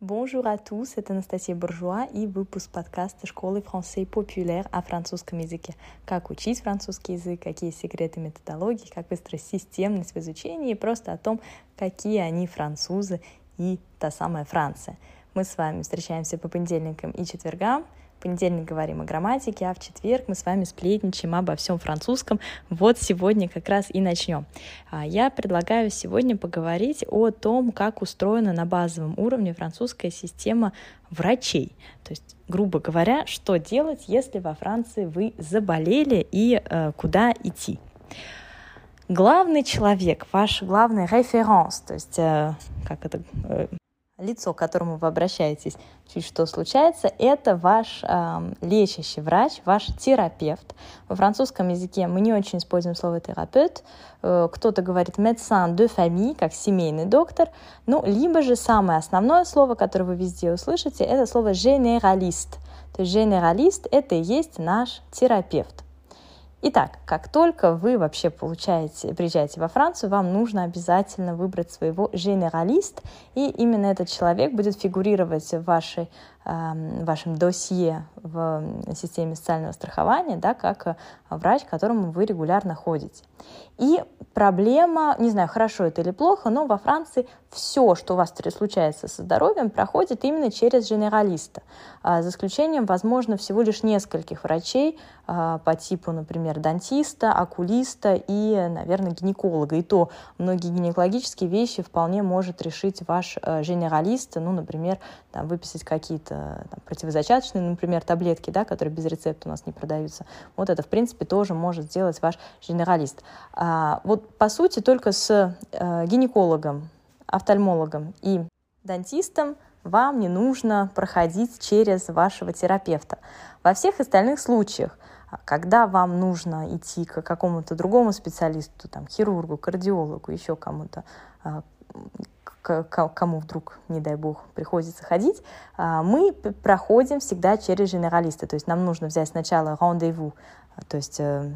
Bonjour à tous, это Анастасия Буржуа и выпуск подкаста школы французской популяр о французском языке. Как учить французский язык, какие секреты методологии, как выстроить системность в изучении и просто о том, какие они французы и та самая Франция. Мы с вами встречаемся по понедельникам и четвергам – понедельник говорим о грамматике, а в четверг мы с вами сплетничаем обо всем французском. Вот сегодня как раз и начнем. А, я предлагаю сегодня поговорить о том, как устроена на базовом уровне французская система врачей. То есть, грубо говоря, что делать, если во Франции вы заболели и э, куда идти главный человек, ваш главный референс, то есть, э, как это, э, лицо, к которому вы обращаетесь, чуть что случается, это ваш э, лечащий врач, ваш терапевт. Во французском языке мы не очень используем слово терапевт. Э, кто-то говорит médecin de famille, как семейный доктор. Ну, либо же самое основное слово, которое вы везде услышите, это слово généraliste. То есть généraliste — это и есть наш терапевт. Итак, как только вы вообще получаете, приезжаете во Францию, вам нужно обязательно выбрать своего генералист, и именно этот человек будет фигурировать в вашей Эм, вашем досье в системе социального страхования, да, как э, врач, к которому вы регулярно ходите. И проблема, не знаю, хорошо это или плохо, но во Франции все, что у вас случается со здоровьем, проходит именно через генералиста. А, за исключением, возможно, всего лишь нескольких врачей а, по типу, например, дантиста, окулиста и, наверное, гинеколога. И то многие гинекологические вещи вполне может решить ваш э, генералист, ну, например, там, выписать какие-то там, противозачаточные, например, таблетки, да, которые без рецепта у нас не продаются. Вот это, в принципе, тоже может сделать ваш генералист. А, вот, по сути, только с э, гинекологом, офтальмологом и дантистом вам не нужно проходить через вашего терапевта. Во всех остальных случаях, когда вам нужно идти к какому-то другому специалисту, там, хирургу, кардиологу, еще кому-то, а, кому вдруг, не дай бог, приходится ходить, а, мы проходим всегда через генералиста. То есть нам нужно взять сначала рандеву, то есть э,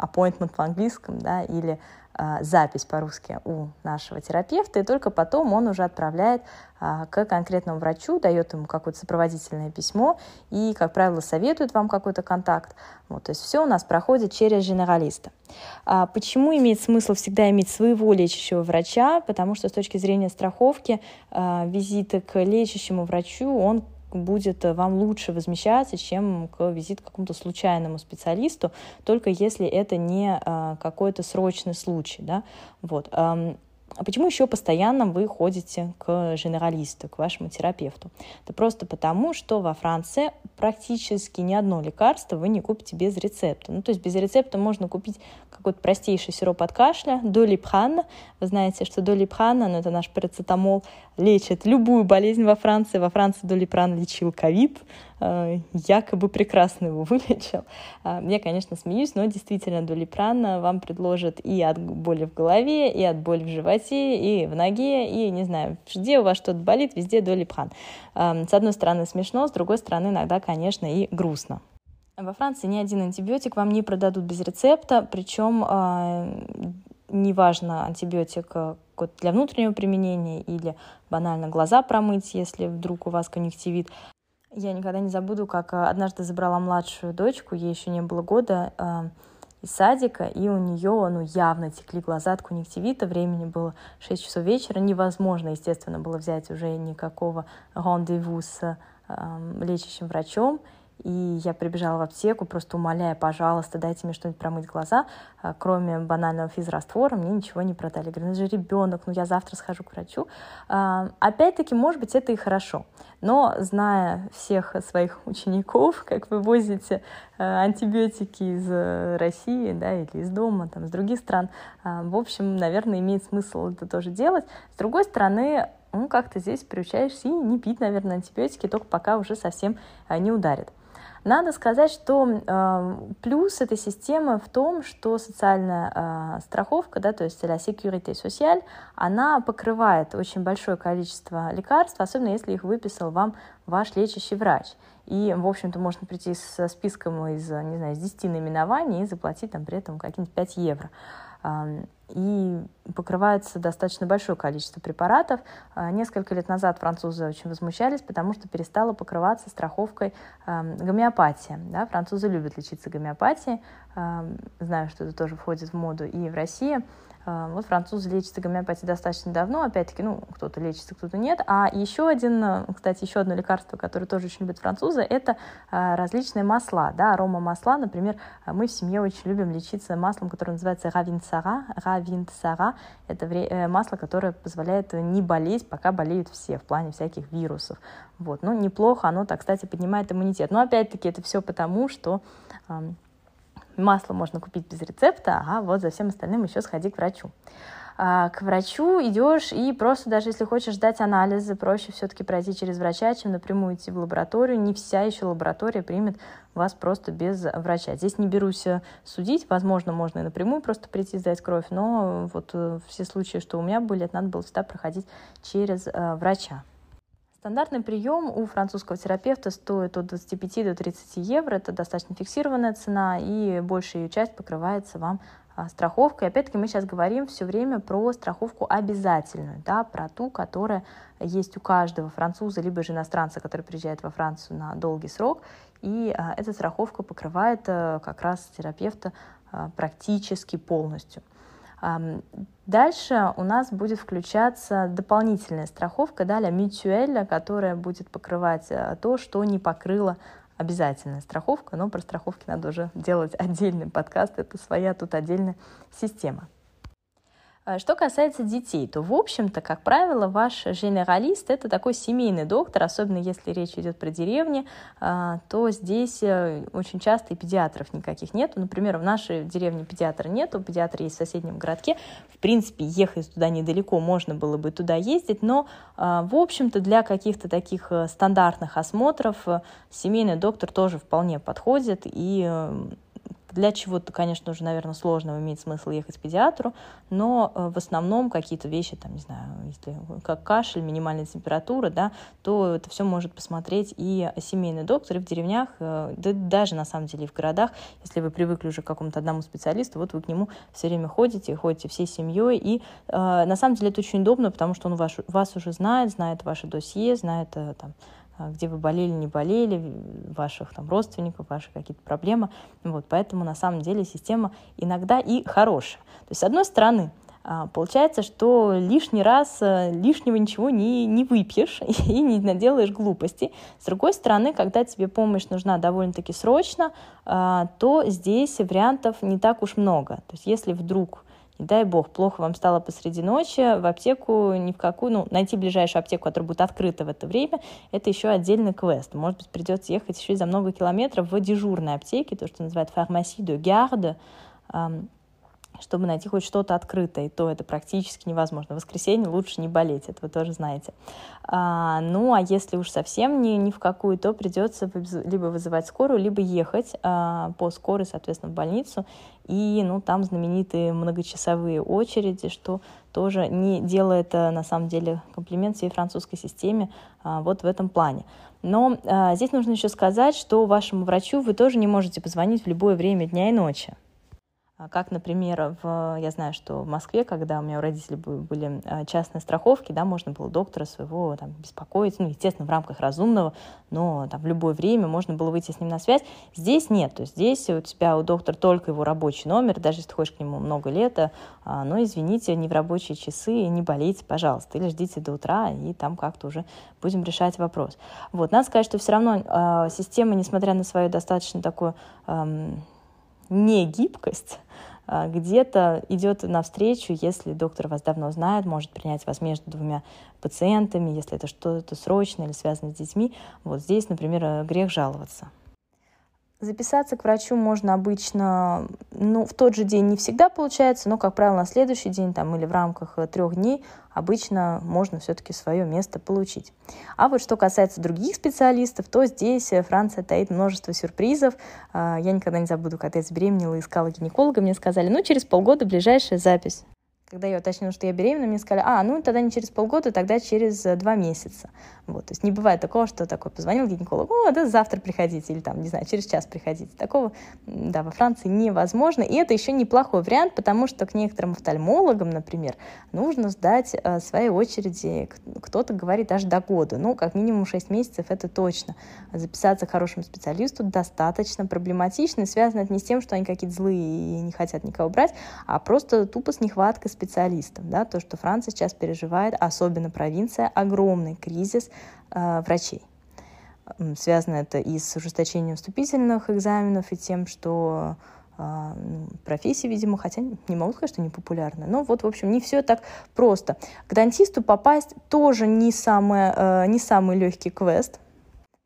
appointment по английскому, да, или а, запись по-русски у нашего терапевта, и только потом он уже отправляет а, к конкретному врачу, дает ему какое-то сопроводительное письмо и, как правило, советует вам какой-то контакт. Вот, то есть все у нас проходит через генералиста. А почему имеет смысл всегда иметь своего лечащего врача? Потому что с точки зрения страховки визиты к лечащему врачу, он будет э, вам лучше возмещаться, чем к визит к какому-то случайному специалисту, только если это не э, какой-то срочный случай. Да? Вот. А почему еще постоянно вы ходите к генералисту, к вашему терапевту? Это просто потому, что во Франции практически ни одно лекарство вы не купите без рецепта. Ну, то есть без рецепта можно купить какой-то простейший сироп от кашля, долипран. Вы знаете, что долипран, ну, это наш парацетамол, лечит любую болезнь во Франции. Во Франции долипран лечил ковид, якобы прекрасно его вылечил. А, я, конечно, смеюсь, но действительно долипран вам предложит и от боли в голове, и от боли в животе, и в ноге, и, не знаю, где у вас что-то болит, везде долипран. А, с одной стороны смешно, с другой стороны иногда, конечно, и грустно. Во Франции ни один антибиотик вам не продадут без рецепта, причем а, неважно антибиотик для внутреннего применения или банально глаза промыть, если вдруг у вас конъюнктивит. Я никогда не забуду, как э, однажды забрала младшую дочку, ей еще не было года, э, из садика, и у нее ну, явно текли глаза от конъюнктивита. Времени было 6 часов вечера. Невозможно, естественно, было взять уже никакого рандеву с э, лечащим врачом. И я прибежала в аптеку, просто умоляя, пожалуйста, дайте мне что-нибудь промыть глаза. А, кроме банального физраствора мне ничего не продали. Я говорю, ну же ребенок, ну я завтра схожу к врачу. А, опять-таки, может быть, это и хорошо. Но зная всех своих учеников, как вы возите а, антибиотики из э, России да, или из дома, там, из других стран, в общем, наверное, имеет смысл это тоже делать. С другой стороны, ну, как-то здесь приучаешься и не пить, наверное, антибиотики, только пока уже совсем не ударит. Надо сказать, что э, плюс этой системы в том, что социальная э, страховка, да, то есть la sécurité sociale, она покрывает очень большое количество лекарств, особенно если их выписал вам ваш лечащий врач. И, в общем-то, можно прийти со списком из, не знаю, из 10 наименований и заплатить там при этом какие-нибудь 5 евро. и покрывается достаточно большое количество препаратов. А, несколько лет назад французы очень возмущались, потому что перестала покрываться страховкой гомеопатия. Да? Французы любят лечиться гомеопатией. Знаю, что это тоже входит в моду и в России. А, вот французы лечатся гомеопатией достаточно давно, опять-таки, ну, кто-то лечится, кто-то нет. А еще один, э, кстати, еще одно лекарство, которое тоже очень любят французы, это а, различные масла, да, арома масла. Например, мы в семье очень любим лечиться маслом, которое называется равинсара. Равинсара – это э, масло, которое позволяет не болеть, пока болеют все, в плане всяких вирусов. Вот, ну, неплохо, оно так, кстати, поднимает иммунитет. Но опять-таки это все потому, что масло можно купить без рецепта, а вот за всем остальным еще сходи к врачу. А, к врачу идешь и просто даже если хочешь сдать анализы, проще все-таки пройти через врача, чем напрямую идти в лабораторию. Не вся еще лаборатория примет вас просто без врача. Здесь не берусь э, судить, возможно, можно и напрямую просто прийти сдать кровь, но вот э, все случаи, что у меня были, это надо было всегда проходить через э, врача. Стандартный прием у французского терапевта стоит от 25 до 30 евро. Это достаточно фиксированная цена, и большая ее часть покрывается вам страховкой. Опять-таки мы сейчас говорим все время про страховку обязательную, да, про ту, которая есть у каждого француза, либо же иностранца, который приезжает во Францию на долгий срок. И а, эта страховка покрывает а, как раз терапевта а, практически полностью. Дальше у нас будет включаться дополнительная страховка, далее митюэль, которая будет покрывать э, то, что не покрыла обязательная страховка, но про страховки надо уже делать отдельный подкаст, это своя тут отдельная система. А что касается детей, то, в общем-то, как правило, ваш генералист – это такой семейный доктор, особенно если речь идет про деревни, а, то здесь э, очень часто и педиатров никаких нету. Например, в нашей деревне педиатра нету, педиатр есть в соседнем городке. В принципе, ехать туда недалеко, можно было бы туда ездить, но, а, в общем-то, для каких-то таких э, стандартных осмотров э, семейный доктор тоже вполне подходит и для чего-то, конечно, уже, наверное, сложного имеет смысл ехать к педиатру, но э, в основном какие-то вещи, там, не знаю, если как кашель, минимальная температура, да, то это все может посмотреть и семейный доктор, и в деревнях, э, да даже на самом деле и в городах, если вы привыкли уже к какому-то одному специалисту, вот вы к нему все время ходите, ходите всей семьей, и э, на самом деле это очень удобно, потому что он ваш, вас уже знает, знает ваше досье, знает там а, где вы болели, не болели, ваших там родственников, ваши какие-то проблемы. Вот, поэтому на самом деле система иногда и хорошая. То есть, с одной стороны, а, Получается, что лишний раз э, лишнего ничего не, не выпьешь и не наделаешь глупостей. С другой стороны, когда тебе помощь нужна довольно-таки срочно, а, то здесь вариантов не так уж много. То есть если вдруг не дай бог, плохо вам стало посреди ночи, в аптеку ни в какую, ну, найти ближайшую аптеку, которая будет открыта в это время, это еще отдельный квест. Может быть, придется ехать еще и за много километров в дежурной аптеке, то, что называют фармасию garde, чтобы найти хоть что-то открытое, и то это практически невозможно. В воскресенье лучше не болеть, это вы тоже знаете. А, ну, а если уж совсем ни, ни в какую, то придется либо вызывать скорую, либо ехать а, по скорой, соответственно, в больницу, и, ну, там знаменитые многочасовые очереди, что тоже не делает, э, на самом деле, комплимент всей французской системе а, вот в этом плане. Но а, здесь нужно еще сказать, что вашему врачу вы тоже не можете позвонить в любое время дня и ночи. А как, например, в, я знаю, что в Москве, когда у меня у родителей были а, частные страховки, да, можно было доктора своего там, беспокоить, ну, естественно, в рамках разумного, но там, в любое время можно было выйти с ним на связь. Здесь нет, то есть здесь у тебя у доктора только его рабочий номер, даже если ты ходишь к нему много лет, а, но, извините, не в рабочие часы, не болейте, пожалуйста, или ждите до утра, и там как-то уже будем решать вопрос. Вот, надо сказать, что все равно э, система, несмотря на свою достаточно такую негибкость, а, где-то идет навстречу, если доктор вас давно знает, может принять вас между двумя пациентами, если это что-то срочное или связано с детьми. Вот здесь, например, э, грех жаловаться. Записаться к врачу можно обычно, ну, в тот же день не всегда получается, но, как правило, на следующий день там, или в рамках э, трех дней обычно можно все-таки свое место получить. А вот что касается других специалистов, то здесь э, Франция таит множество сюрпризов. А, я никогда не забуду, когда я забеременела и искала гинеколога, мне сказали, ну, через полгода ближайшая запись. Когда я уточнила, что я беременна, мне сказали, а, ну тогда не через полгода, тогда через э, два месяца. Вот, то есть не бывает такого, что такой позвонил гинеколог, о, да завтра приходите, или там, не знаю, через час приходите. Такого, да, во Франции невозможно. И это еще неплохой вариант, потому что к некоторым офтальмологам, например, нужно ждать э, своей очереди. Кто-то говорит аж до года. Ну, как минимум 6 месяцев, это точно. Записаться к хорошему специалисту достаточно проблематично. И связано это не с тем, что они какие-то злые и не хотят никого брать, а просто тупо с нехваткой специалистов. Да? То, что Франция сейчас переживает, особенно провинция, огромный кризис э, врачей. Связано это и с ужесточением вступительных экзаменов, и тем, что э, профессия, видимо, хотя не могу сказать, что не популярна, но вот, в общем, не все так просто. К дантисту попасть тоже не, самое, э, не самый легкий квест,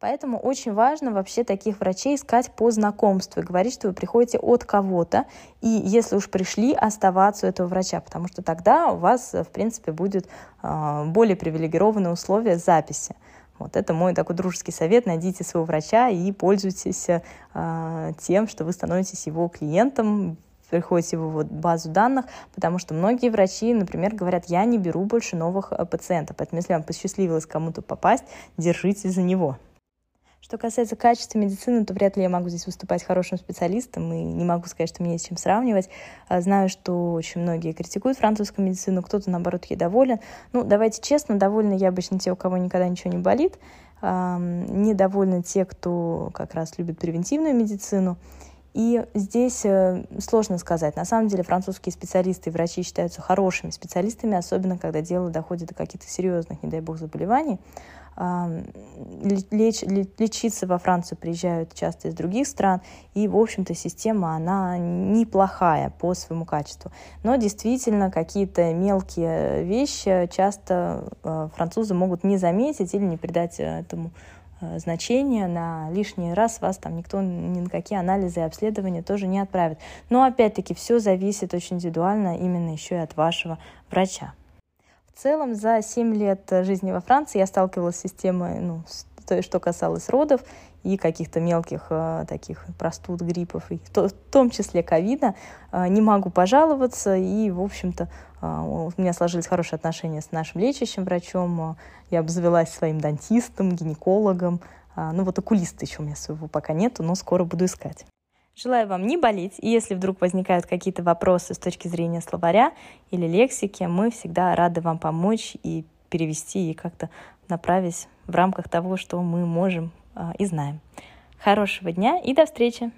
Поэтому очень важно вообще таких врачей искать по знакомству и говорить, что вы приходите от кого-то, и если уж пришли, оставаться у этого врача, потому что тогда у вас, в принципе, будет э, более привилегированные условия записи. Вот это мой такой дружеский совет. Найдите своего врача и пользуйтесь э, тем, что вы становитесь его клиентом, приходите в его базу данных, потому что многие врачи, например, говорят, я не беру больше новых э, пациентов. Поэтому если вам посчастливилось кому-то попасть, держите за него. Что касается качества медицины, то вряд ли я могу здесь выступать хорошим специалистом, и не могу сказать, что мне есть чем сравнивать. А, знаю, что очень многие критикуют французскую медицину, кто-то, наоборот, ей доволен. Ну, давайте честно, довольны я обычно те, у кого никогда ничего не болит. Недовольны те, кто как раз любит превентивную медицину. И здесь э, сложно сказать. На самом деле французские специалисты и врачи считаются хорошими специалистами, особенно когда дело доходит до каких-то серьезных, не дай бог, заболеваний леч, лечиться во Францию приезжают часто из других стран, и, в общем-то, система, она неплохая по своему качеству. Но действительно, какие-то мелкие вещи часто э, французы могут не заметить или не придать э, этому э, значения на лишний раз вас там никто ни на какие анализы и обследования тоже не отправит. Но опять-таки все зависит очень индивидуально именно еще и от вашего врача. В целом за 7 лет жизни во Франции я сталкивалась с системой, ну, то, что касалось родов и каких-то мелких э, таких простуд, гриппов, и то, в том числе ковида. Э, не могу пожаловаться, и, в общем-то, э, у меня сложились хорошие отношения с нашим лечащим врачом, э, я обзавелась своим дантистом, гинекологом, э, ну вот окулиста еще у меня своего пока нету, но скоро буду искать. Желаю вам не болеть, и если вдруг возникают какие-то вопросы с точки зрения словаря или лексики, мы всегда рады вам помочь и перевести, и как-то направить в рамках того, что мы можем а, и знаем. Хорошего дня и до встречи!